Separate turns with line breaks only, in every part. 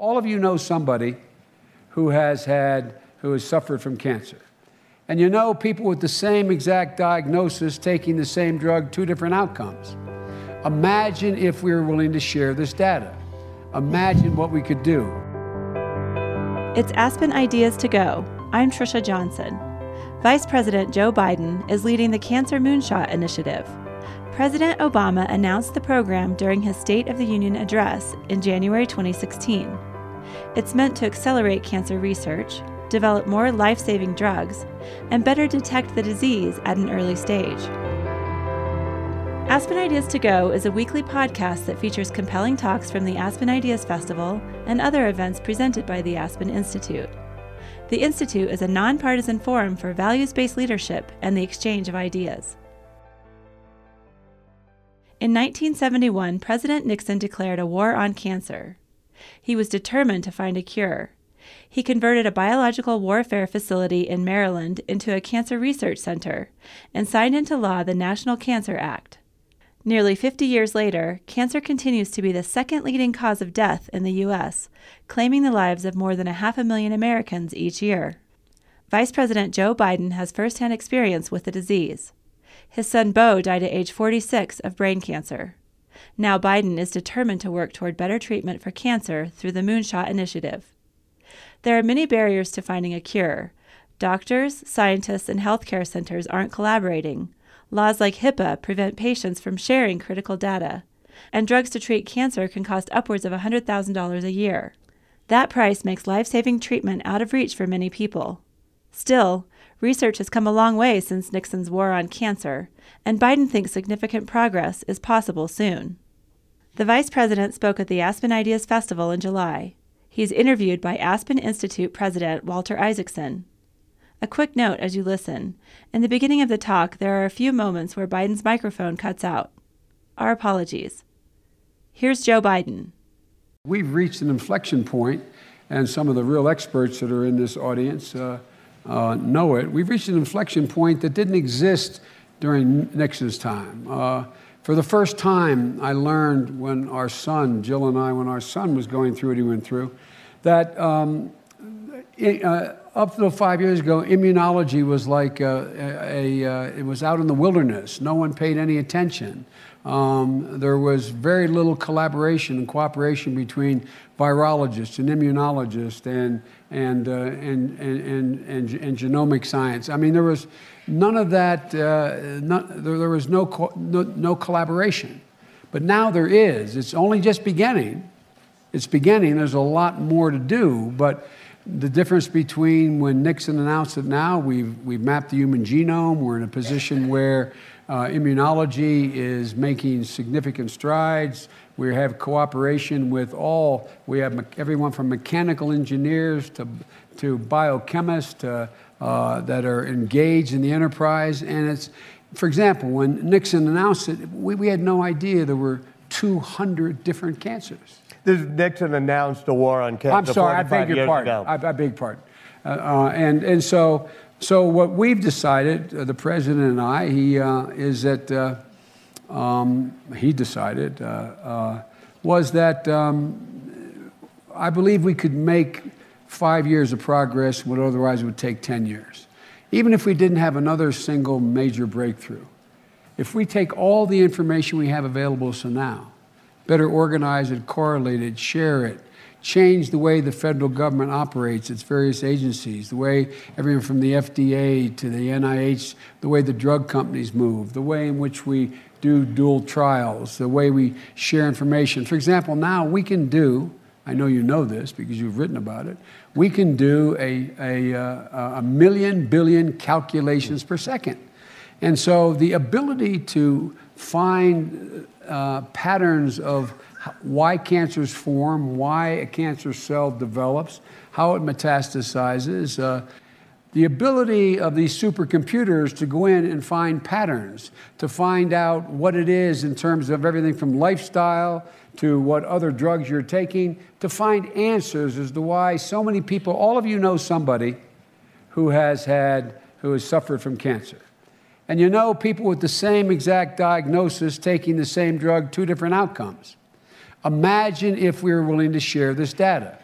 All of you know somebody who has had, who has suffered from cancer. And you know people with the same exact diagnosis taking the same drug, two different outcomes. Imagine if we were willing to share this data. Imagine what we could do.
It's Aspen Ideas to Go. I'm Trisha Johnson. Vice President Joe Biden is leading the Cancer Moonshot Initiative. President Obama announced the program during his State of the Union address in January 2016. It's meant to accelerate cancer research, develop more life saving drugs, and better detect the disease at an early stage. Aspen Ideas to Go is a weekly podcast that features compelling talks from the Aspen Ideas Festival and other events presented by the Aspen Institute. The Institute is a nonpartisan forum for values based leadership and the exchange of ideas. In 1971, President Nixon declared a war on cancer. He was determined to find a cure. He converted a biological warfare facility in Maryland into a cancer research center and signed into law the National Cancer Act. Nearly 50 years later, cancer continues to be the second leading cause of death in the U.S., claiming the lives of more than a half a million Americans each year. Vice President Joe Biden has firsthand experience with the disease. His son Beau died at age 46 of brain cancer. Now Biden is determined to work toward better treatment for cancer through the Moonshot Initiative. There are many barriers to finding a cure. Doctors, scientists, and healthcare centers aren't collaborating. Laws like HIPAA prevent patients from sharing critical data. And drugs to treat cancer can cost upwards of $100,000 a year. That price makes life saving treatment out of reach for many people. Still, research has come a long way since Nixon's war on cancer, and Biden thinks significant progress is possible soon. The vice president spoke at the Aspen Ideas Festival in July. He's interviewed by Aspen Institute President Walter Isaacson. A quick note as you listen. In the beginning of the talk, there are a few moments where Biden's microphone cuts out. Our apologies. Here's Joe Biden.
We've reached an inflection point, and some of the real experts that are in this audience uh, uh, know it. We've reached an inflection point that didn't exist during Nixon's time. Uh, for the first time, I learned when our son, Jill and I, when our son was going through what he went through, that um, it, uh, up to five years ago, immunology was like a, a, a, it was out in the wilderness. No one paid any attention. Um, there was very little collaboration and cooperation between virologists and immunologists and, and, uh, and, and, and, and, genomic science. I mean, there was none of that, uh, not, there, there, was no, co- no, no collaboration. But now there is. It's only just beginning. It's beginning. There's a lot more to do. But the difference between when Nixon announced it now, we've, we've mapped the human genome. We're in a position where uh, immunology is making significant strides. We have cooperation with all, we have everyone from mechanical engineers to, to biochemists to, uh, that are engaged in the enterprise. And it's, for example, when Nixon announced it, we, we had no idea there were 200 different cancers.
This Nixon announced a war on cancer.
I'm sorry, I beg your pardon. I, I, beg pardon. Uh, uh, and, and so, so what we've decided, uh, the president and I, he, uh, is that uh, um, he decided uh, was that um, I believe we could make five years of progress what otherwise would take 10 years. Even if we didn't have another single major breakthrough. If we take all the information we have available so now, better organize it, correlate it, share it, change the way the federal government operates, its various agencies, the way everything from the FDA to the NIH, the way the drug companies move, the way in which we do dual trials, the way we share information. For example, now we can do I know you know this because you've written about it. We can do a, a, uh, a million billion calculations per second. And so the ability to find uh, patterns of why cancers form, why a cancer cell develops, how it metastasizes, uh, the ability of these supercomputers to go in and find patterns, to find out what it is in terms of everything from lifestyle to what other drugs you're taking, to find answers as to why so many people, all of you know somebody who has had, who has suffered from cancer. And you know people with the same exact diagnosis taking the same drug, two different outcomes. Imagine if we were willing to share this data.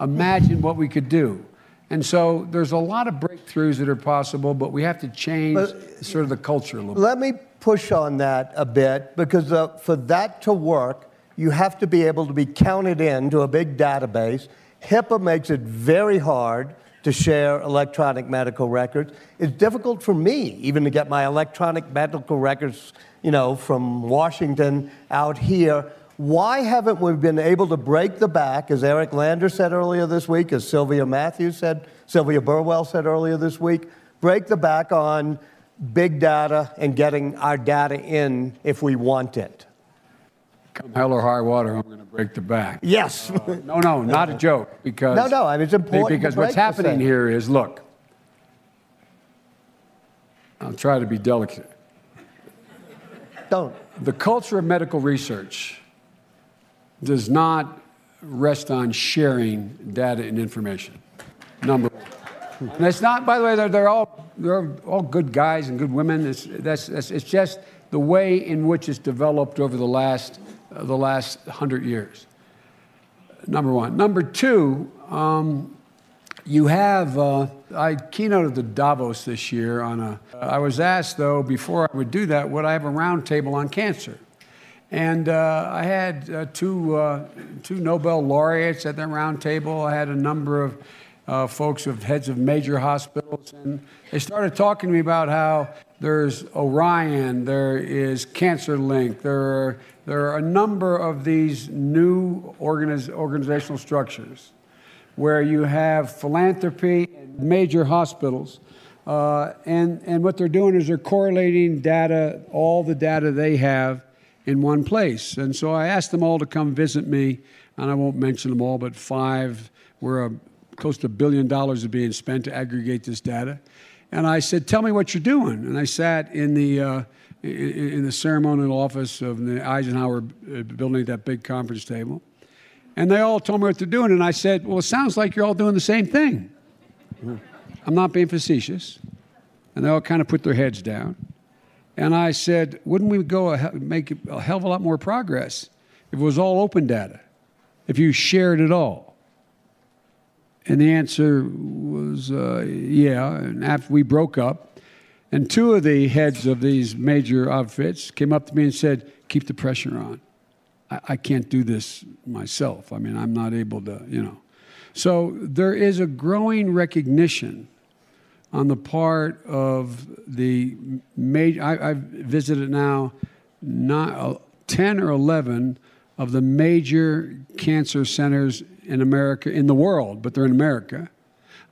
imagine what we could do. And so there's a lot of breakthroughs that are possible, but we have to change but, sort of the culture a little
Let me push on that a bit because uh, for that to work, you have to be able to be counted into a big database. HIPAA makes it very hard to share electronic medical records. It's difficult for me even to get my electronic medical records, you know, from Washington out here. Why haven't we been able to break the back, as Eric Lander said earlier this week, as Sylvia Mathews said, Sylvia Burwell said earlier this week, break the back on big data and getting our data in if we want it?
Come hell or high water, I'm going to break the back.
Yes.
Uh, no, no, not a joke. Because
no, no, I mean, it's important.
Because what's happening here is, look, I'll try to be delicate.
Don't.
The culture of medical research does not rest on sharing data and information. Number one. And it's not, by the way, they're, they're, all, they're all good guys and good women. It's, that's, that's, it's just the way in which it's developed over the last, the last hundred years. Number one. Number two, um, you have, uh, I keynoted the Davos this year on a, I was asked though, before I would do that, would I have a roundtable on cancer? And uh, I had uh, two, uh, two Nobel laureates at that round table. I had a number of uh, folks of heads of major hospitals, and they started talking to me about how there's ORIEN, there is CancerLinQ, there are, there are a number of these new organiz- organizational structures where you have philanthropy and major hospitals. Uh, and, and what they're doing is they're correlating data, all the data they have, in one place. And so I asked them all to come visit me, and I won't mention them all, but five where a, close to a billion dollars is being spent to aggregate this data. And I said, "Tell me what you're doing." And I sat in the uh, in, the ceremonial office of the Eisenhower uh, building at that big conference table, and they all told me what they're doing. And I said, "Well, it sounds like you're all doing the same thing." I'm not being facetious. And they all kind of put their heads down. And I said, wouldn't we go a, make a hell of a lot more progress if it was all open data, if you shared it all? And the answer was, uh, yeah. And after we broke up, and two of the heads of these major outfits came up to me and said, keep the pressure on. I, I can't do this myself. I mean, I'm not able to, you know. So there is a growing recognition on the part of the major, I, have visited now not, uh, 10 or 11 of the major cancer centers in America, in the world, but they're in America.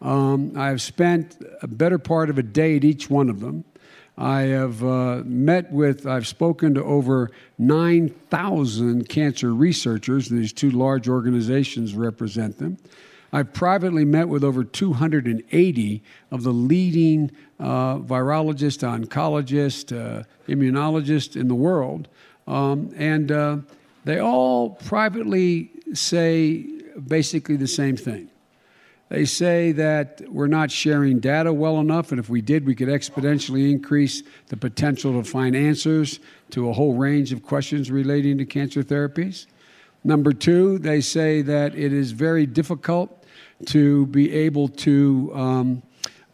Um, I've spent a better part of a day at each one of them. I have uh, met with, I've spoken to over 9,000 cancer researchers. These two large organizations represent them. I've privately met with over 280 of the leading uh, virologists, oncologists, uh, immunologists in the world. Um, and uh, they all privately say basically the same thing. They say that we're not sharing data well enough, and if we did, we could exponentially increase the potential to find answers to a whole range of questions relating to cancer therapies. Number two, they say that it is very difficult to be able to um,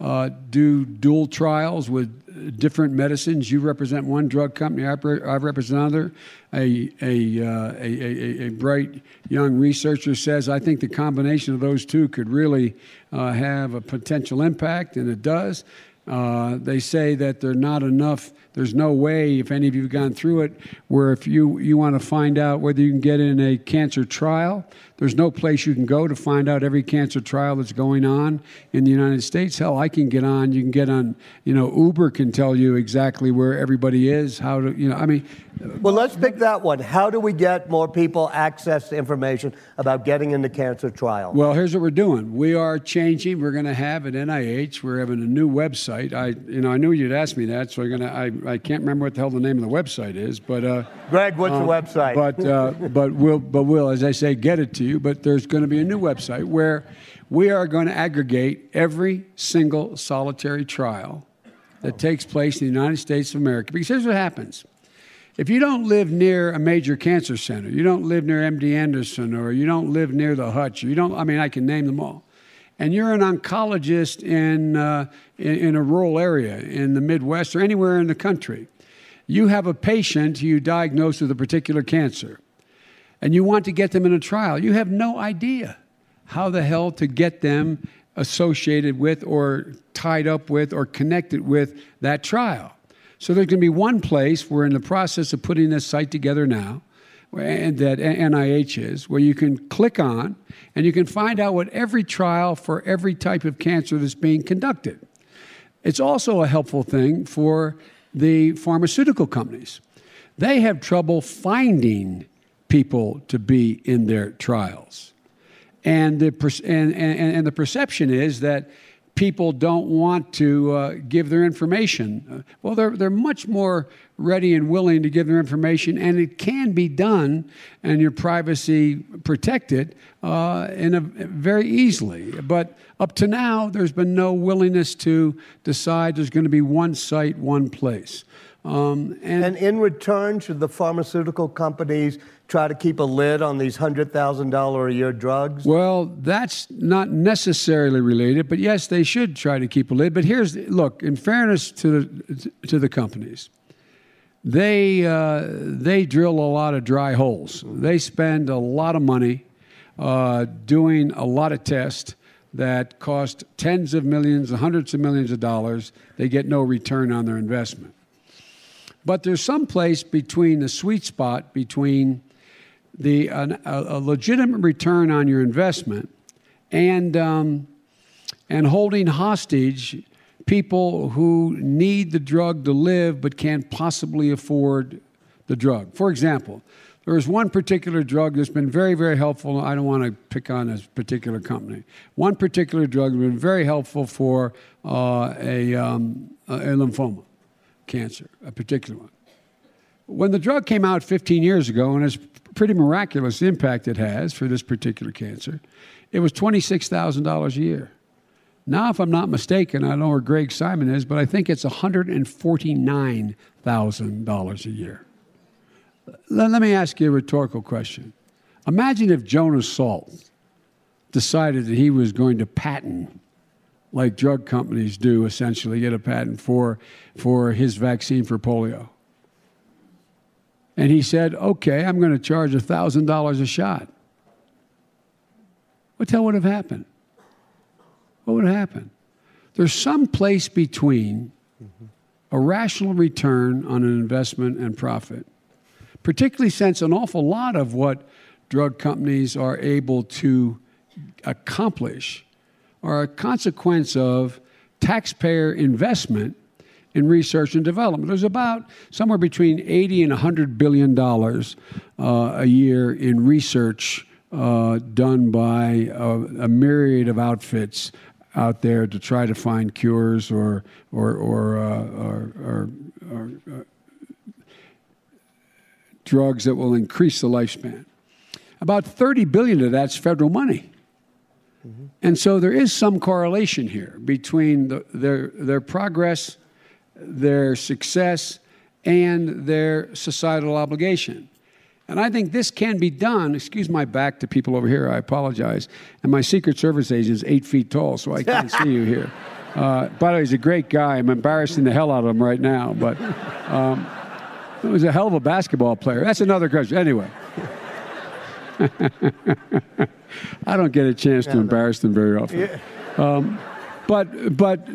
uh, do dual trials with different medicines. You represent one drug company, I, I represent another. A, a, uh, a, a, bright young researcher says, I think the combination of those two could really uh, have a potential impact, and it does. Uh, they say that there are not enough there's no way, if any of you have gone through it, where if you, you want to find out whether you can get in a cancer trial, there's no place you can go to find out every cancer trial that's going on in the United States. Hell, I can get on, you can get on, you know, Uber can tell you exactly where everybody is, how to, you know, I mean.
Well, let's pick that one. How do we get more people access to information about getting into cancer trial?
Well, here's what we're doing. We are changing. We're going to have at NIH, we're having a new website. I, you know, I knew you'd ask me that, so I'm going to, I, I can't remember what the hell the name of the website is, but uh,
Greg, what's um, the website?
But uh, but we'll but we'll, as I say, get it to you. But there's going to be a new website where we are going to aggregate every single solitary trial that takes place in the United States of America. Because here's what happens: If you don't live near a major cancer center, you don't live near MD Anderson, or you don't live near the Hutch, you don't, I mean, I can name them all, and you're an oncologist in, uh, in, in a rural area in the Midwest or anywhere in the country, you have a patient you diagnose with a particular cancer, and you want to get them in a trial, you have no idea how the hell to get them associated with or tied up with or connected with that trial. So there's going to be one place, we're in the process of putting this site together now, and that NIH is, where you can click on and you can find out what every trial for every type of cancer that's being conducted. It's also a helpful thing for the pharmaceutical companies. They have trouble finding people to be in their trials. And the, and, and, and the perception is that people don't want to uh, give their information. Uh, well, they're, they're much more ready and willing to give their information, and it can be done and your privacy protected uh, in a, very easily. But up to now, there's been no willingness to decide there's going to be one site, one place.
Um, and, and, in return, should the pharmaceutical companies try to keep a lid on these $100,000 a year drugs?
Well, that's not necessarily related, but yes, they should try to keep a lid. But here's look, in fairness to the, to the companies, they, uh, they drill a lot of dry holes. They spend a lot of money uh, doing a lot of tests that cost tens of millions, hundreds of millions of dollars. They get no return on their investment. But there's some place between the sweet spot between the a, a legitimate return on your investment and um, and holding hostage people who need the drug to live but can't possibly afford the drug. For example, there is one particular drug that's been very, very helpful. I don't want to pick on this particular company. One particular drug has been very helpful for uh, a, um, a lymphoma cancer, a particular one. When the drug came out 15 years ago, and it's pretty miraculous impact it has for this particular cancer, it was $26,000 a year. Now, if I'm not mistaken, I don't know where Greg Simon is, but I think it's $149,000 a year. Let, let me ask you a rhetorical question. Imagine if Jonas Salk decided that he was going to patent like drug companies do, essentially, get a patent for, for his vaccine for polio. And he said, okay, I'm going to charge $1,000 a shot. What the hell would have happened? What would have happened? There's some place between a rational return on an investment and profit, particularly since an awful lot of what drug companies are able to accomplish are a consequence of taxpayer investment in research and development. There's about somewhere between 80 and 100 billion dollars uh, a year in research uh, done by a, a, myriad of outfits out there to try to find cures or or or, uh, or, or, or uh, drugs that will increase the lifespan. About 30 billion of that's federal money. Mm-hmm. And so there is some correlation here between the, their, their progress, their success, and their societal obligation. And I think this can be done. Excuse my back to people over here, I apologize. And my Secret Service agent is eight feet tall, so I can't see you here. Uh, by the way, he's a great guy. I'm embarrassing the hell out of him right now, but um, he was a hell of a basketball player. That's another question. Anyway. I don't get a chance to embarrass them very often. Yeah. Um, but but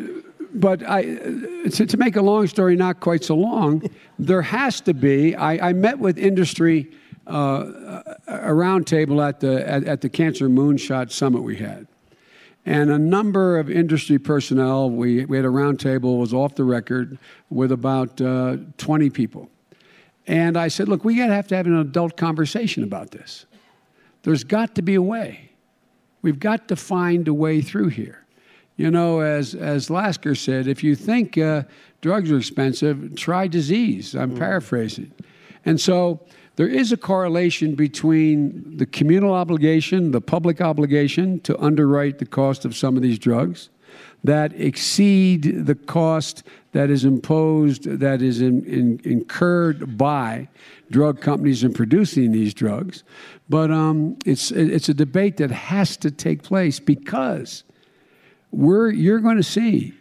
but I, to, to, make a long story not quite so long, there has to be. I, I met with industry uh, a roundtable at the at, at, the Cancer Moonshot Summit we had, and a number of industry personnel. We we had a roundtable was off the record with about uh, 20 people, and I said, look, we got to have to have an adult conversation about this. There's got to be a way. We've got to find a way through here. You know, as, as Lasker said, if you think uh, drugs are expensive, try disease. I'm mm. paraphrasing. And so there is a correlation between the communal obligation, the public obligation to underwrite the cost of some of these drugs, that exceed the cost that is imposed, that is in, in, incurred by drug companies in producing these drugs. But um, it's, it's a debate that has to take place because we're, you're going to see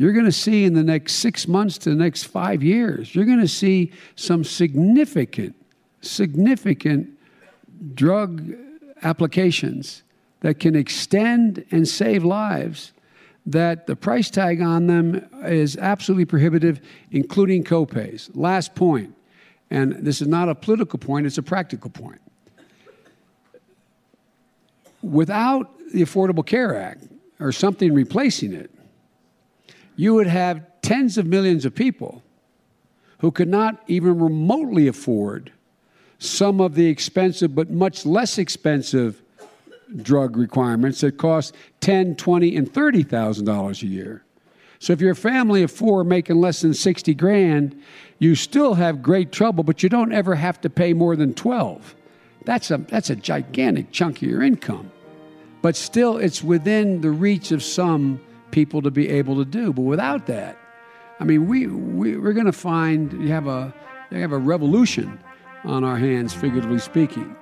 you're going to see in the next six months to the next five years, you're going to see some significant, significant drug applications that can extend and save lives that the price tag on them is absolutely prohibitive, including copays. Last point, and this is not a political point, it's a practical point. Without the Affordable Care Act or something replacing it, you would have tens of millions of people who could not even remotely afford some of the expensive but much less expensive drug requirements that cost ten, twenty, and thirty thousand dollars a year. So if you're a family of four making less than sixty grand, you still have great trouble, but you don't ever have to pay more than twelve. That's a that's a gigantic chunk of your income. But still it's within the reach of some people to be able to do. But without that, I mean we, we we're gonna find you have a you have a revolution on our hands, figuratively speaking.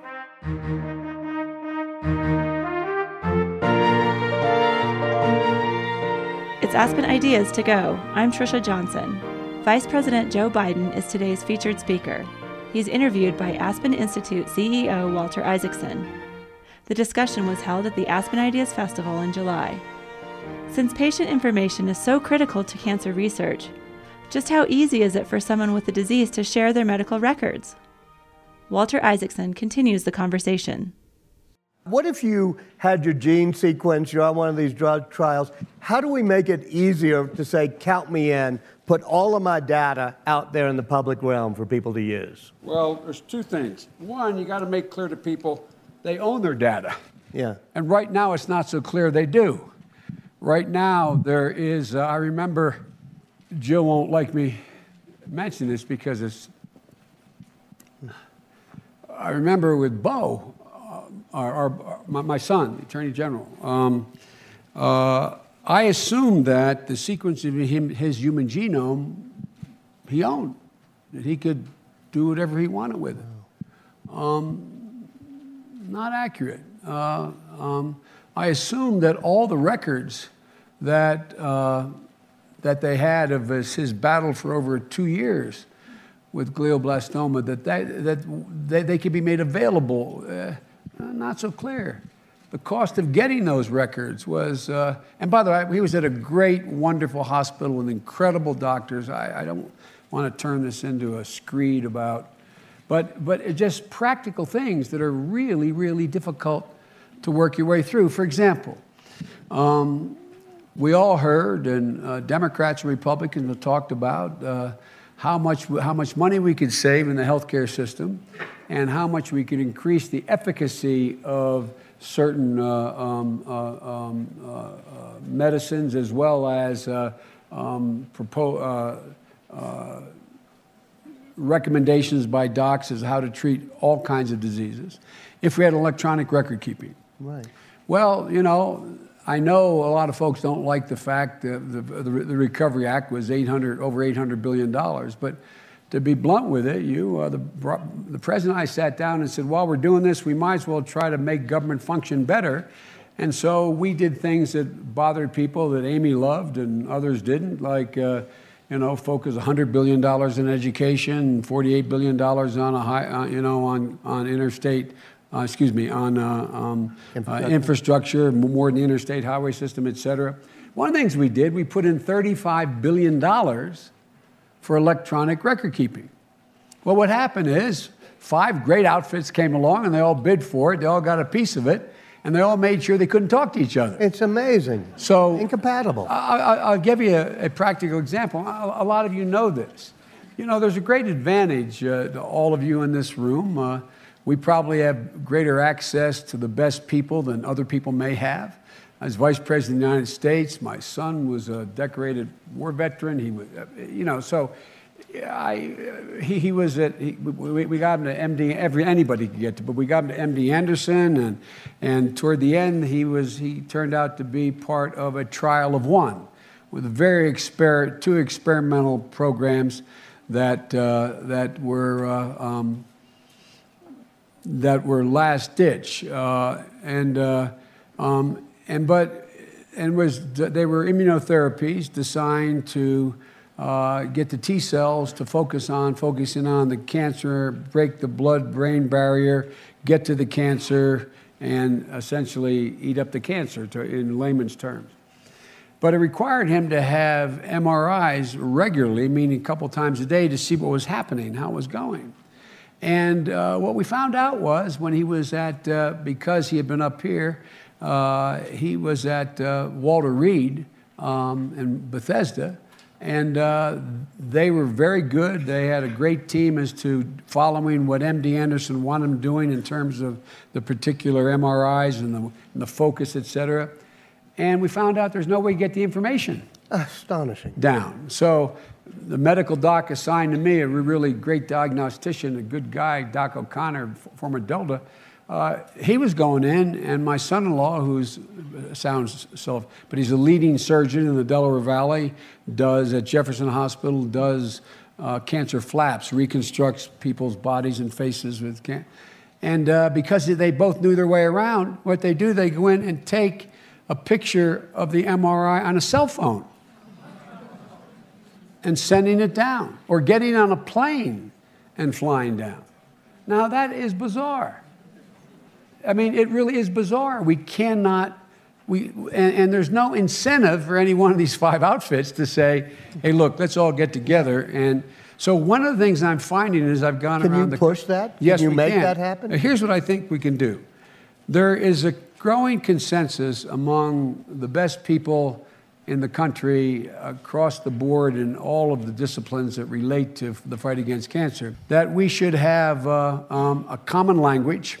It's Aspen Ideas to Go. I'm Trisha Johnson. Vice President Joe Biden is today's featured speaker. He's interviewed by Aspen Institute CEO Walter Isaacson. The discussion was held at the Aspen Ideas Festival in July. Since patient information is so critical to cancer research, just how easy is it for someone with the disease to share their medical records? Walter Isaacson continues the conversation.
What if you had your gene sequence, you're on one of these drug trials? How do we make it easier to say, count me in, put all of my data out there in the public realm for people to use?
Well, there's two things. One, you got to make clear to people they own their data.
Yeah.
And right now, it's not so clear they do. Right now, there is, uh, I remember, Jill won't like me mention this because it's, I remember with Beau, our, our, my, my, son, the Attorney General, um, uh, I assumed that the sequence of him, his human genome he owned, that he could do whatever he wanted with it. Um, not accurate. Uh, um, I assumed that all the records that, uh, that they had of his, his, battle for over two years with glioblastoma, that, that, that they, they could be made available. Uh, uh, not so clear. The cost of getting those records was, uh, and by the way, he was at a great, wonderful hospital with incredible doctors. I, I don't want to turn this into a screed about, but, but just practical things that are really, really difficult to work your way through. For example, um, we all heard, and uh, Democrats and Republicans have talked about uh, how, much, how much money we could save in the healthcare system and how much we could increase the efficacy of certain uh, um, uh, um, uh, uh medicines as well as um, propo- uh, recommendations by docs as how to treat all kinds of diseases if we had electronic record keeping.
Right.
Well, you know, I know a lot of folks don't like the fact that the, the, the Recovery Act was 800, over $800 billion, but to be blunt with it, you, uh, the, the president and I sat down and said, while we're doing this, we might as well try to make government function better. And so we did things that bothered people that Amy loved and others didn't, like, uh, you know, focus $100 billion in education, $48 billion on a high, uh, you know, on, on interstate, uh, excuse me, on uh, um, uh, infrastructure, more than the interstate highway system, et cetera. One of the things we did, we put in $35 billion for electronic record keeping. Well, what happened is five great outfits came along and they all bid for it. They all got a piece of it, and they all made sure they couldn't talk to each other.
It's amazing.
So
incompatible.
I, will give you a, a, practical example. A, a, lot of you know this. You know, there's a great advantage uh, to all of you in this room. Uh, we probably have greater access to the best people than other people may have. As Vice President of the United States, my son was a decorated war veteran. He was, you know, so I, he, he was at, he, we, we got him to MD, every, anybody could get to, but we got him to MD Anderson, and, and toward the end, he was, he turned out to be part of a trial of one with very exper, two experimental programs that, uh, that were, uh, um, that were last ditch. Uh, and, uh, um, and, but, and was, they were immunotherapies designed to, uh, get the T cells to focus on, focusing on the cancer, break the blood brain barrier, get to the cancer, and essentially eat up the cancer, to, in layman's terms. But it required him to have MRIs regularly, meaning a couple times a day, to see what was happening, how it was going. And uh, what we found out was when he was at, uh, because he had been up here, uh, he was at uh, Walter Reed um, in Bethesda and uh, they were very good. They had a great team as to following what MD Anderson wanted them doing in terms of the particular MRIs and the, and the focus, et cetera. And we found out there's no way to get the information.
Astonishing.
Down. So the medical doc assigned to me, a really great diagnostician, a good guy, Doc O'Connor, former Delta, uh, he was going in, and my son-in-law, who sounds so, but he's a leading surgeon in the Delaware Valley, does at Jefferson Hospital, does uh, cancer flaps, reconstructs people's bodies and faces with cancer. And uh, because they both knew their way around, what they do, they go in and take a picture of the MRI on a cell phone and sending it down, or getting on a plane and flying down. Now that is bizarre. I mean, it really is bizarre. We cannot, we, and, and, there's no incentive for any one of these five outfits to say, hey, look, let's all get together. And so one of the things I'm finding is I've gone
can
around.
Can you push that?
Yes, Can
you
we
make
can.
that happen?
Here's what I think we can do. There is a growing consensus among the best people in the country across the board in all of the disciplines that relate to the fight against cancer that we should have uh, um, a common language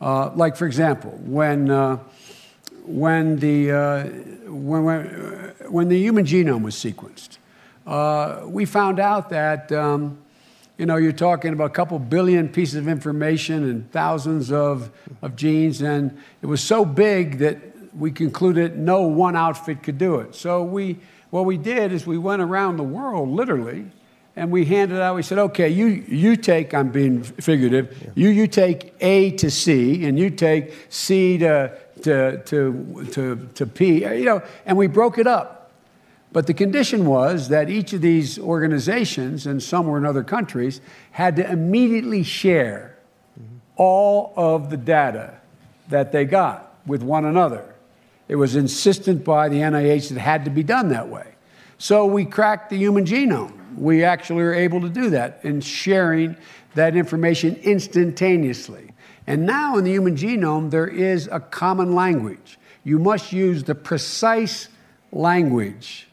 uh, like, for example, when, uh, when, the, uh, when, when the human genome was sequenced, uh, we found out that, um, you know, you're talking about a couple billion pieces of information and thousands of, of genes, and it was so big that we concluded no one outfit could do it. So we, what we did is we went around the world, literally, and we handed out, we said, okay, you, you take, I'm being figurative, yeah. you, you take A to C, and you take C to, to, to, to, to P, you know, and we broke it up. But the condition was that each of these organizations, and some were in other countries, had to immediately share mm-hmm. all of the data that they got with one another. It was insistent by the NIH that it had to be done that way. So we cracked the human genome we actually are able to do that in sharing that information instantaneously. And now in the human genome, there is a common language. You must use the precise language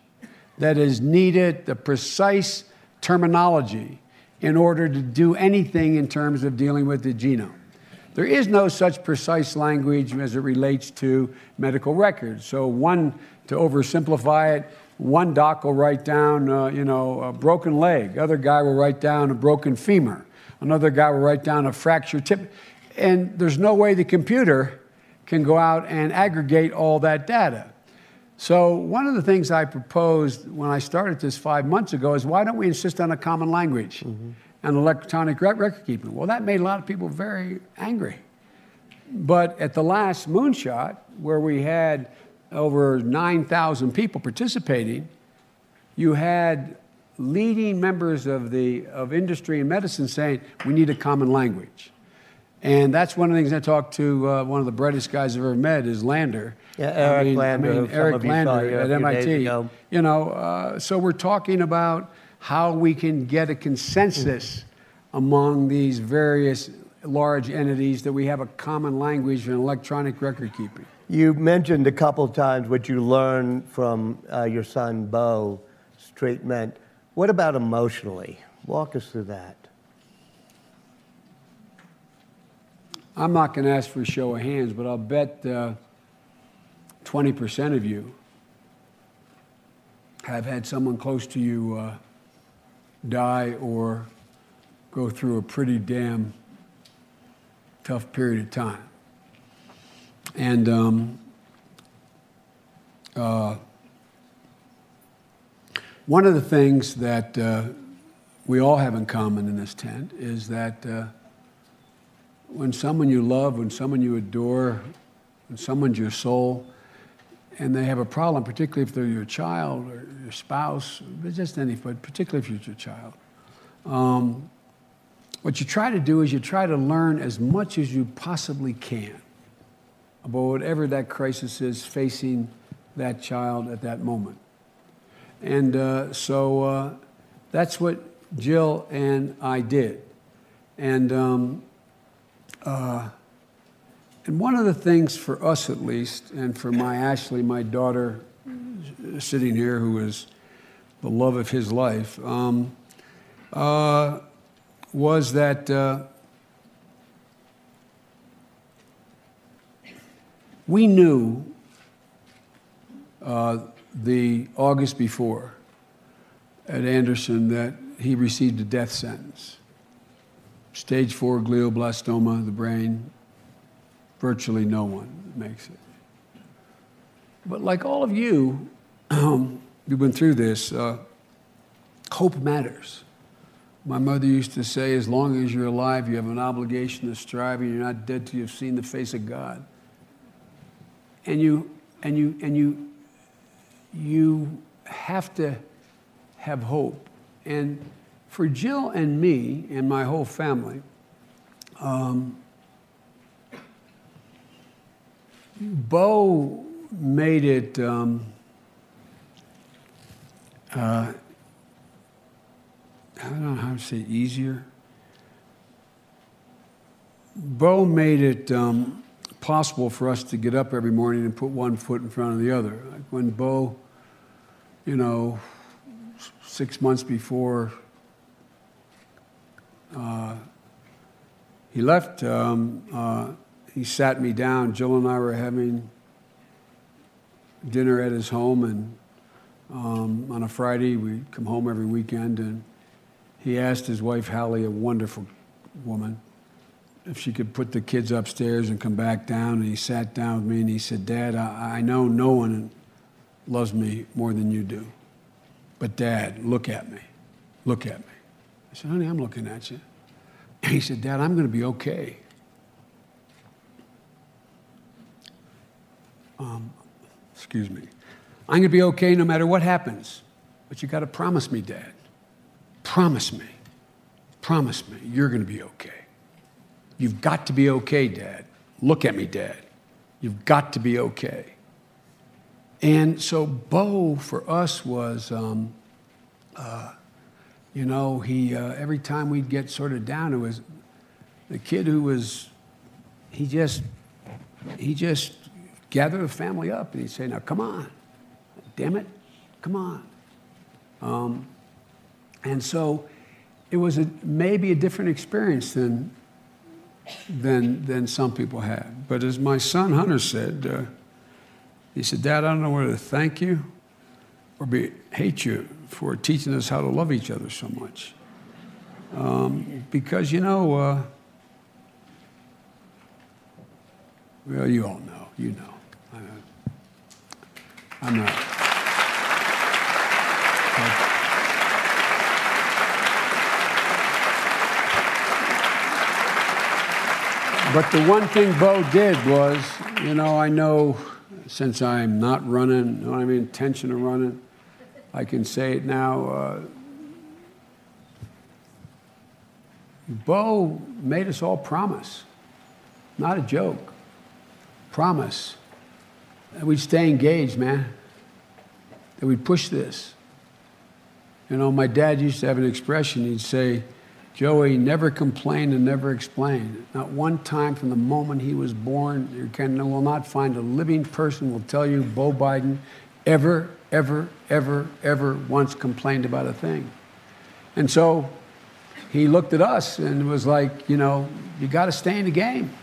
that is needed, the precise terminology, in order to do anything in terms of dealing with the genome. There is no such precise language as it relates to medical records. So, one, to oversimplify it, one doc will write down, uh, you know, a broken leg. Other guy will write down a broken femur. Another guy will write down a fractured tip. And there's no way the computer can go out and aggregate all that data. So one of the things I proposed when I started this five months ago is why don't we insist on a common language mm-hmm. and electronic record keeping? Well, that made a lot of people very angry. But at the last moonshot, where we had over 9,000 people participating, you had leading members of, the, of industry and medicine saying, we need a common language. And that's one of the things I talked to uh, one of the brightest guys I've ever met is Lander.
Yeah, Eric I mean,
Lander.
I mean,
Eric Lander at MIT. You know, uh, so we're talking about how we can get a consensus mm-hmm. among these various large entities that we have a common language and electronic record keeping.
You mentioned a couple times what you learned from uh, your son Beau treatment. What about emotionally? Walk us through that.
I'm not going to ask for a show of hands, but I'll bet uh, 20% of you have had someone close to you uh, die or go through a pretty damn tough period of time. And um, uh, one of the things that uh, we all have in common in this tent is that uh, when someone you love, when someone you adore, when someone's your soul, and they have a problem, particularly if they're your child or your spouse, but just any, but particularly if you're your child, um, what you try to do is you try to learn as much as you possibly can about whatever that crisis is facing that child at that moment. And uh, so uh, that's what Jill and I did. And, um, uh, and one of the things for us, at least, and for my Ashley, my daughter sitting here, who is the love of his life, um, uh, was that we knew uh, the August before at Anderson that he received a death sentence. Stage four glioblastoma of the brain, virtually no one makes it. But like all of you, you've been through this, uh, hope matters. My mother used to say, as long as you're alive, you have an obligation to strive, and you're not dead till you've seen the face of God. And you, and you, and you, you have to have hope. And for Jill and me and my whole family, um, Beau made it. Um, uh, I don't know how to say it easier. Beau made it um, possible for us to get up every morning and put one foot in front of the other. Like when Beau, you know, six months before uh, he left, um, uh, he sat me down. Jill and I were having dinner at his home, and um, on a Friday, we come home every weekend, and he asked his wife, Hallie, a wonderful woman, if she could put the kids upstairs and come back down. And he sat down with me and he said, Dad, I, I know no one loves me more than you do. But, Dad, look at me. Look at me. I said, Honey, I'm looking at you. He said, Dad, I'm going to be okay. Um, excuse me. I'm going to be okay no matter what happens. But you got to promise me, Dad. Promise me, promise me, you're going to be okay. You've got to be okay, Dad. Look at me, Dad. You've got to be okay. And so Beau for us was, um, uh, you know, he uh, every time we'd get sort of down, it was the kid who was, he just, he just gathered the family up and he'd say, "Now come on, damn it, come on." Um, and so it was a, maybe a different experience than, than, than some people have. But as my son Hunter said, uh, he said, Dad, I don't know whether to thank you or be, hate you for teaching us how to love each other so much. Um, because, you know, uh, well, you all know, you know. I, I'm not. But the one thing Beau did was, you know, I know since I'm not running, don't have any intention of running, I can say it now. Uh, Beau made us all promise, not a joke, promise that we'd stay engaged, man, that we'd push this. You know, my dad used to have an expression, he'd say, Joey never complained and never explained. Not one time from the moment he was born, you can will not find a living person will tell you Beau Biden ever, ever, ever, ever once complained about a thing. And so he looked at us and was like, you know, you got to stay in the game.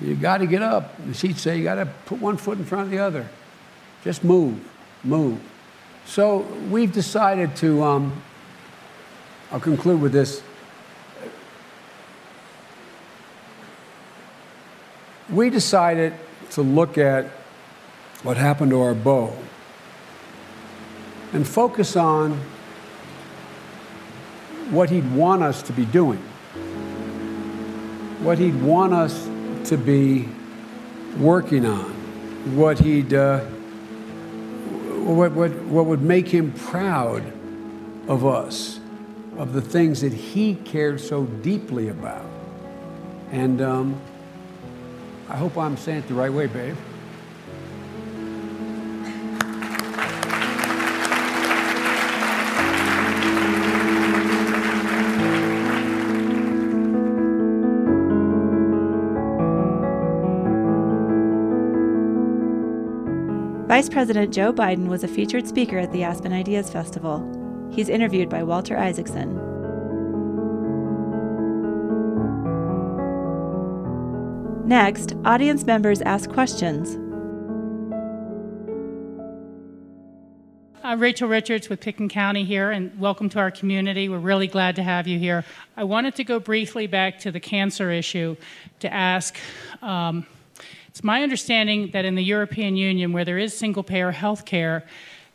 You got to get up. As he'd say, you got to put one foot in front of the other. Just move, move. So we've decided to um, I'll conclude with this. We decided to look at what happened to our Beau and focus on what he'd want us to be doing, what he'd want us to be working on, what he'd uh, what, what, what would make him proud of us, of the things that he cared so deeply about. And um, I hope I'm saying it the right way, babe.
Vice President Joe Biden was a featured speaker at the Aspen Ideas Festival. He's interviewed by Walter Isaacson. Next, audience members ask questions.
I'm Rachel Richards with Pitkin County here, and welcome to our community. We're really glad to have you here. I wanted to go briefly back to the cancer issue to ask. Um, it's my understanding that in the European Union, where there is single payer health care,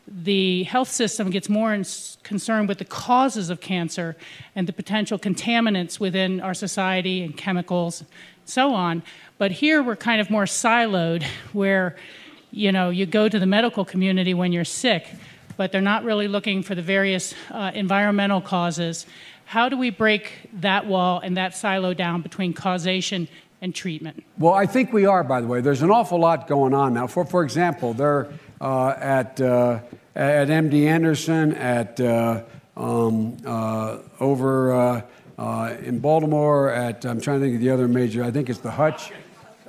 the health system gets more concerned with the causes of cancer and the potential contaminants within our society and chemicals, so on. But here we're kind of more siloed, where you know you go to the medical community when you're sick, but they're not really looking for the various uh, environmental causes. How do we break that wall and that silo down between causation and treatment?
Well, I think we are, by the way. There's an awful lot going on now. For, for example, they're uh, at, uh, at MD Anderson, at uh, um, uh, over uh, uh, in Baltimore, at, I'm trying to think of the other major, I think it's the Hutch.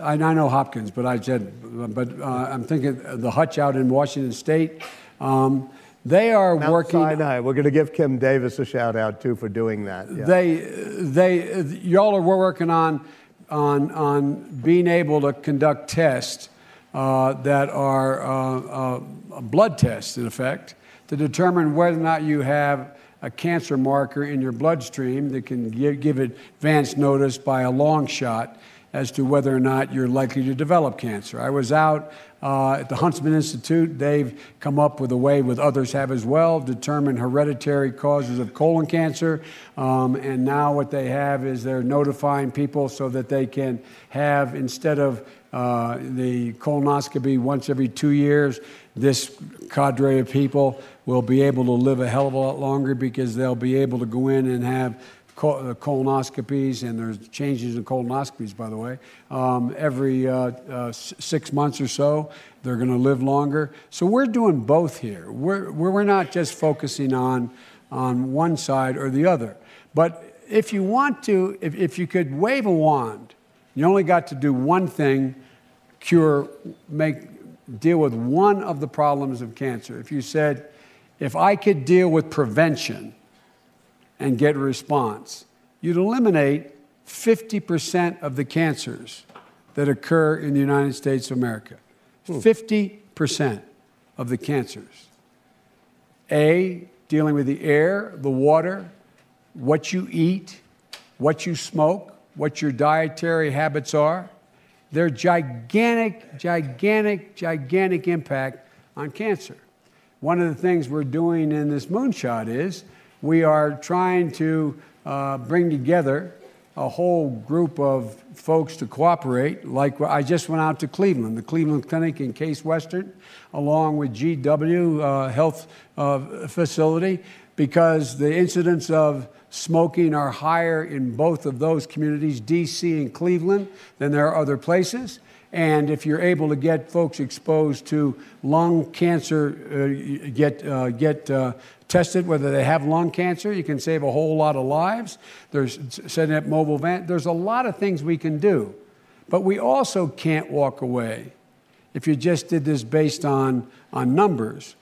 I, I know Hopkins, but I said, but I'm thinking the Hutch out in Washington State. Um, they are
Mount
working.
Sinai. We're going to give Kim Davis a shout out too for doing that.
Yeah. They, they, y'all are working on on, on being able to conduct tests uh, that are uh, uh, blood tests, in effect, to determine whether or not you have a cancer marker in your bloodstream that can give, give advance notice by a long shot as to whether or not you're likely to develop cancer. I was out uh, at the Huntsman Institute. They've come up with a way, with others have as well, determine hereditary causes of colon cancer. Um, and now what they have is they're notifying people so that they can have, instead of uh, the colonoscopy once every two years, this cadre of people will be able to live a hell of a lot longer because they'll be able to go in and have colonoscopies, and there's changes in colonoscopies, by the way, um, every uh, uh, six months or so. They're going to live longer. So we're doing both here. We're, we're not just focusing on, on one side or the other. But if you want to, if, if you could wave a wand, you only got to do one thing cure, make, deal with one of the problems of cancer. If you said, if I could deal with prevention, and get a response, you'd eliminate 50% of the cancers that occur in the United States of America. Hmm. 50% of the cancers. A, dealing with the air, the water, what you eat, what you smoke, what your dietary habits are. They're gigantic, gigantic, gigantic impact on cancer. One of the things we're doing in this moonshot is we are trying to uh, bring together a whole group of folks to cooperate. Like I just went out to Cleveland, the Cleveland Clinic in Case Western, along with GW uh, Health uh, Facility, because the incidence of smoking are higher in both of those communities, DC and Cleveland, than there are other places. And if you're able to get folks exposed to lung cancer, uh, get, uh, get uh, tested whether they have lung cancer, you can save a whole lot of lives. There's setting up mobile van. There's a lot of things we can do. But we also can't walk away if you just did this based on, on numbers.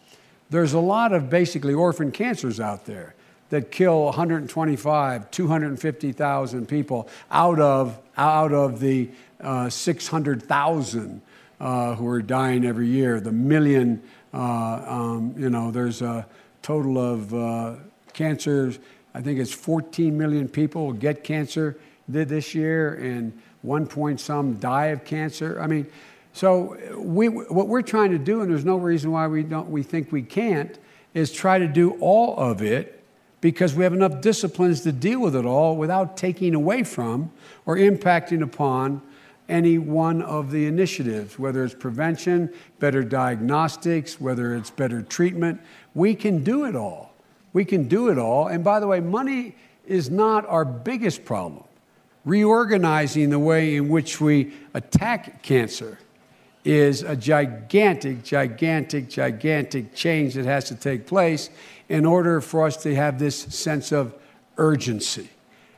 There's a lot of basically orphan cancers out there that kill 125, 250,000 people out of, out of the uh, 600,000 uh, who are dying every year, the million, uh, um, you know, there's a total of uh, cancers I think it's 14 million people get cancer this year, and one point some die of cancer. I mean, so we, what we're trying to do, and there's no reason why we don't, we think we can't, is try to do all of it because we have enough disciplines to deal with it all without taking away from or impacting upon any one of the initiatives, whether it's prevention, better diagnostics, whether it's better treatment. We can do it all. We can do it all. And by the way, money is not our biggest problem. Reorganizing the way in which we attack cancer is a gigantic, gigantic, gigantic change that has to take place in order for us to have this sense of urgency.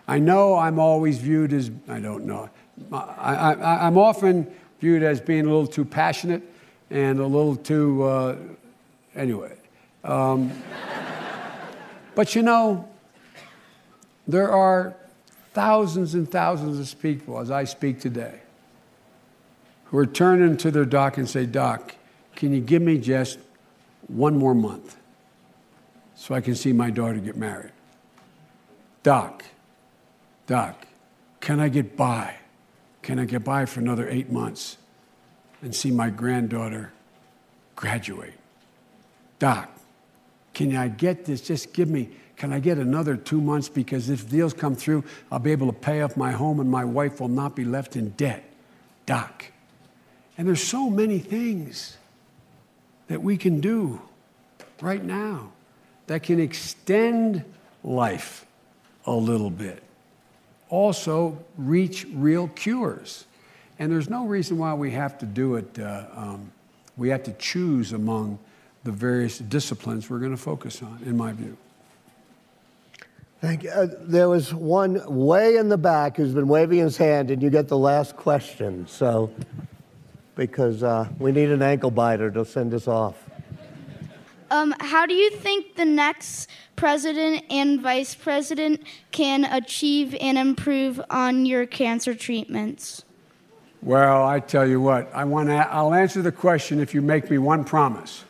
I know I'm always viewed as, I don't know, I, am often viewed as being a little too passionate and a little too, uh, anyway. Um, but you know, there are thousands and thousands of people as I speak today who are turning to their doc and say, Doc, can you give me just one more month so I can see my daughter get married? Doc, Doc, can I get by? Can I get by for another eight months and see my granddaughter graduate? Doc, can I get this? Just give me, can I get another two months? Because if deals come through, I'll be able to pay off my home and my wife will not be left in debt. Doc. And there's so many things that we can do right now that can extend life a little bit also reach real cures. And there's no reason why we have to do it, uh, um, we have to choose among the various disciplines we're going to focus on, in my view.
Thank you. Uh, there was one way in the back who's been waving his hand, and you get the last question. So, because uh, we need an ankle biter to send us off.
Um, how do you think the next president and vice president can achieve and improve on your cancer treatments?
Well, I tell you what, I want to, I'll answer the question if you make me one promise.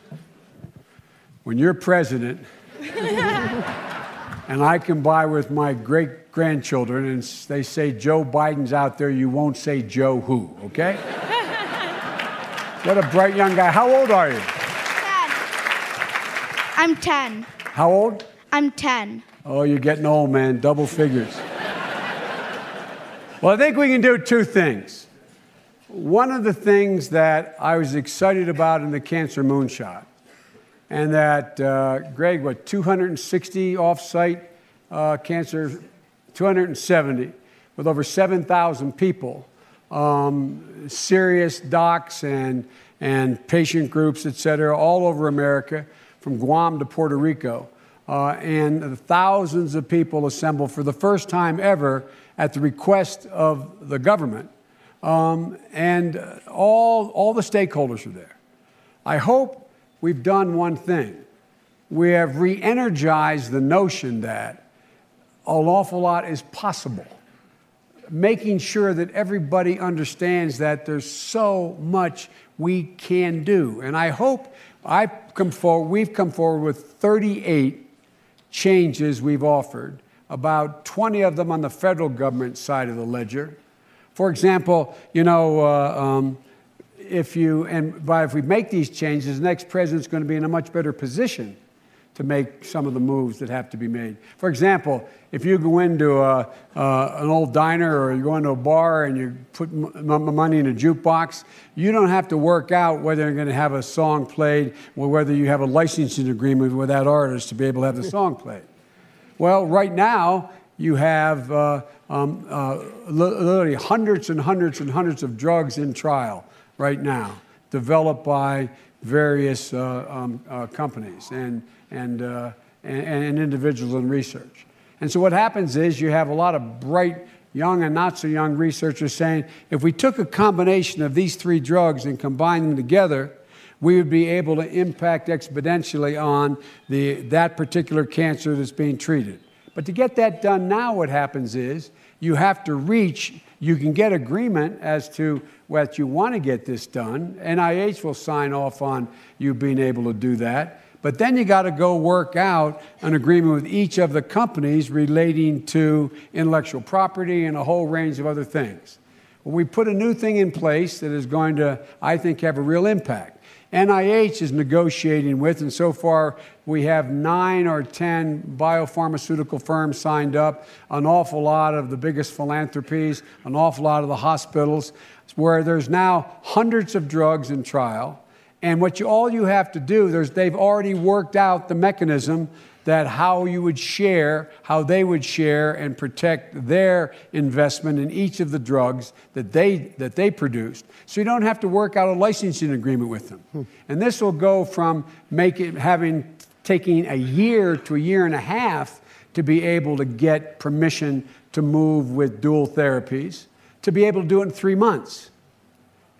When you're president, and I can buy with my great grandchildren, and they say Joe Biden's out there, you won't say Joe who, okay? what a bright young guy. How old are you?
I'm 10.
How old?
I'm 10.
Oh, you're getting old, man. Double figures. well, I think we can do two things. One of the things that I was excited about in the Cancer Moonshot, and that uh, Greg, what, 260 off-site uh, cancer, 270, with over 7,000 people, um, serious docs and, and patient groups, et cetera, all over America from Guam to Puerto Rico. Uh, and thousands of people assembled for the first time ever at the request of the government. Um, and all, all the stakeholders are there. I hope we've done one thing. We have re energized the notion that an awful lot is possible, making sure that everybody understands that there's so much we can do. And I hope I come forward, we've come forward with 38 changes we've offered, about 20 of them on the federal government side of the ledger. For example, you know, uh, um, if you, and by if we make these changes, the next president's going to be in a much better position to make some of the moves that have to be made. For example, if you go into a, uh, an old diner or you go into a bar and you put m- money in a jukebox, you don't have to work out whether you're going to have a song played or whether you have a licensing agreement with that artist to be able to have the song played. Well, right now, you have uh, um, uh, literally hundreds and hundreds and hundreds of drugs in trial right now, developed by various uh, um, uh, companies. And and, uh, and, and individuals in research. And so what happens is you have a lot of bright, young and not so young researchers saying if we took a combination of these three drugs and combined them together, we would be able to impact exponentially on the, that particular cancer that's being treated. But to get that done now, what happens is you have to reach, you can get agreement as to what you want to get this done. NIH will sign off on you being able to do that. But then you got to go work out an agreement with each of the companies relating to intellectual property and a whole range of other things. We put a new thing in place that is going to, I think, have a real impact. NIH is negotiating with, and so far we have nine or 10 biopharmaceutical firms signed up, an awful lot of the biggest philanthropies, an awful lot of the hospitals, where there's now hundreds of drugs in trial. And what you, all you have to do, they've already worked out the mechanism that how you would share, how they would share and protect their investment in each of the drugs that they, that they produced. So you don't have to work out a licensing agreement with them. Hmm. And this will go from making, having, taking a year to a year and a half to be able to get permission to move with dual therapies, to be able to do it in three months.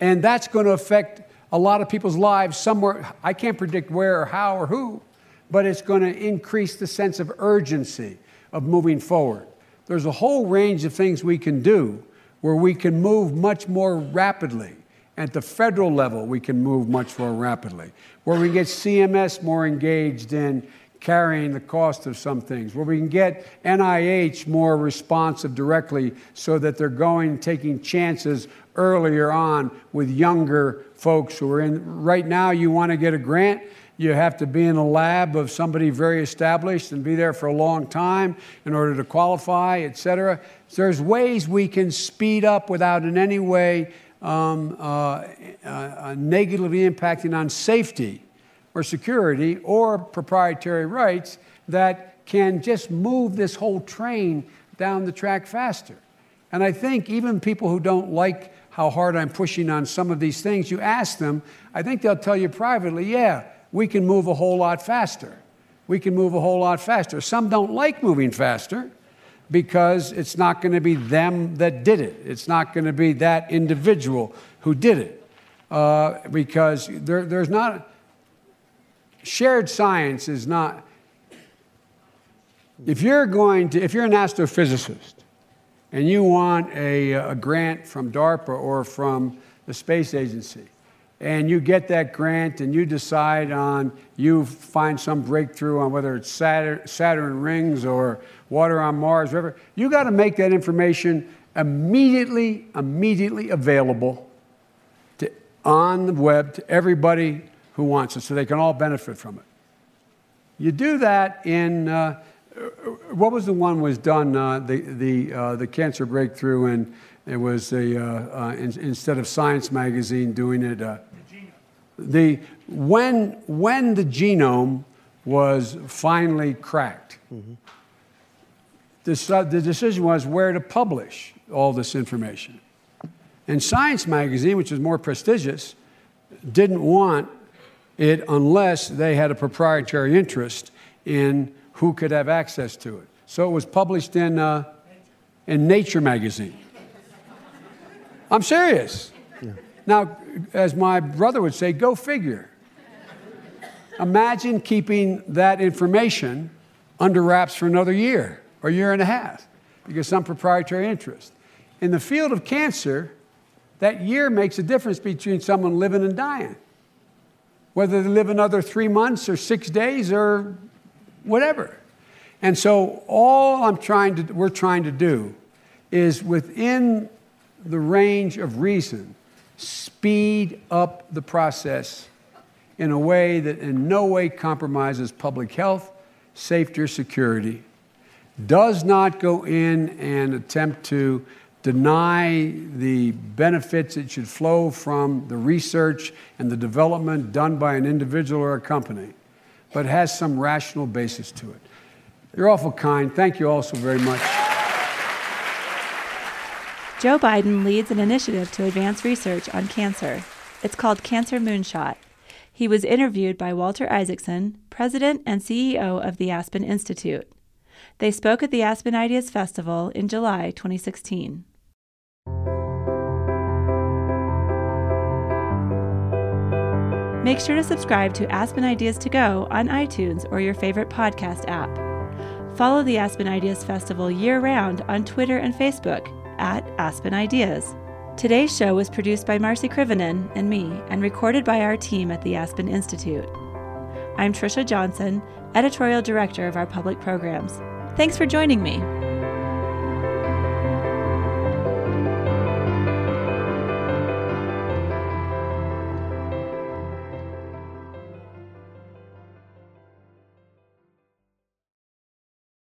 And that's going to affect a lot of people's lives somewhere. I can't predict where or how or who, but it's going to increase the sense of urgency of moving forward. There's a whole range of things we can do where we can move much more rapidly. At the federal level, we can move much more rapidly, where we can get CMS more engaged in carrying the cost of some things, where we can get NIH more responsive directly so that they're going, taking chances earlier on with younger folks who are in. Right now, you want to get a grant, you have to be in a lab of somebody very established and be there for a long time in order to qualify, et cetera. There's ways we can speed up without in any way um, uh, uh, negatively impacting on safety or security or proprietary rights that can just move this whole train down the track faster. And I think even people who don't like how hard I'm pushing on some of these things, you ask them, I think they'll tell you privately, yeah, we can move a whole lot faster. We can move a whole lot faster. Some don't like moving faster because it's not going to be them that did it. It's not going to be that individual who did it. Uh, because there, there's not, shared science is not, if you're going to, if you're an astrophysicist and you want a, a grant from DARPA or from the space agency, and you get that grant and you decide on, you find some breakthrough on whether it's Saturn, Saturn rings or water on Mars, whatever, you got to make that information immediately, immediately available to, on the web to everybody who wants it so they can all benefit from it. You do that in, uh, what was the one was done, uh, the, the, uh, the cancer breakthrough, and it was a, uh, uh, in, instead of Science Magazine doing it, uh, the, when, when the genome was finally cracked, mm-hmm. the, the decision was where to publish all this information. And Science Magazine, which is more prestigious, didn't want it unless they had a proprietary interest in who could have access to it. So it was published in, uh, in Nature magazine. I'm serious. Yeah. Now, as my brother would say, go figure. Imagine keeping that information under wraps for another year or year and a half because some proprietary interest. In the field of cancer, that year makes a difference between someone living and dying. Whether they live another three months or six days or whatever. And so all I'm trying to, we're trying to do is within the range of reason speed up the process in a way that in no way compromises public health, safety, or security, does not go in and attempt to deny the benefits that should flow from the research and the development done by an individual or a company, but has some rational basis to it. You're awful kind. Thank you all so very much.
Joe Biden leads an initiative to advance research on cancer. It's called Cancer Moonshot. He was interviewed by Walter Isaacson, president and CEO of the Aspen Institute. They spoke at the Aspen Ideas Festival in July 2016. Make sure to subscribe to Aspen Ideas to Go on iTunes or your favorite podcast app. Follow the Aspen Ideas Festival year round on Twitter and Facebook at Aspen Ideas. Today's show was produced by Marci Krivonen and me and recorded by our team at the Aspen Institute. I'm Trisha Johnson, editorial director of our public programs. Thanks for joining me.